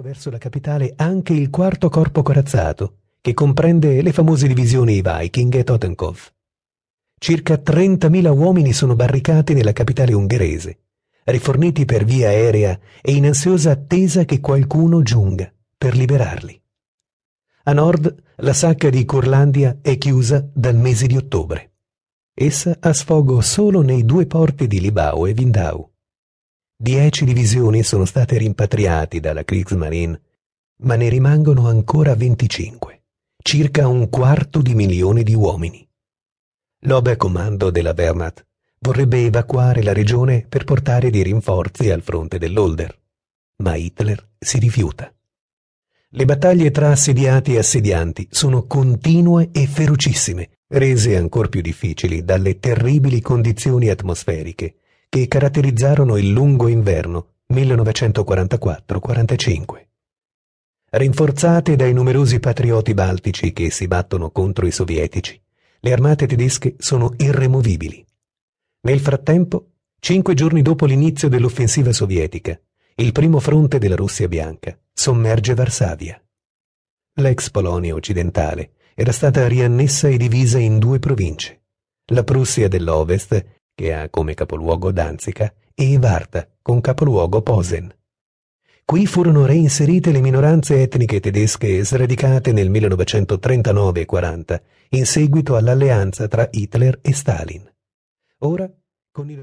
verso la capitale anche il quarto corpo corazzato, che comprende le famose divisioni Viking e Totenkopf. Circa 30.000 uomini sono barricati nella capitale ungherese, riforniti per via aerea e in ansiosa attesa che qualcuno giunga per liberarli. A nord la sacca di Curlandia è chiusa dal mese di ottobre. Essa ha sfogo solo nei due porti di Libau e Vindau. Dieci divisioni sono state rimpatriate dalla Kriegsmarine, ma ne rimangono ancora 25, circa un quarto di milione di uomini. L'Oberkommando della Wehrmacht vorrebbe evacuare la regione per portare dei rinforzi al fronte dell'Older, ma Hitler si rifiuta. Le battaglie tra assediati e assedianti sono continue e ferocissime, rese ancor più difficili dalle terribili condizioni atmosferiche che caratterizzarono il lungo inverno 1944-45. Rinforzate dai numerosi patrioti baltici che si battono contro i sovietici, le armate tedesche sono irremovibili. Nel frattempo, cinque giorni dopo l'inizio dell'offensiva sovietica, il primo fronte della Russia bianca sommerge Varsavia. L'ex Polonia occidentale era stata riannessa e divisa in due province, la Prussia dell'Ovest che ha come capoluogo Danzica, e Varta, con capoluogo Posen. Qui furono reinserite le minoranze etniche tedesche sradicate nel 1939 e 40, in seguito all'alleanza tra Hitler e Stalin. Ora, con il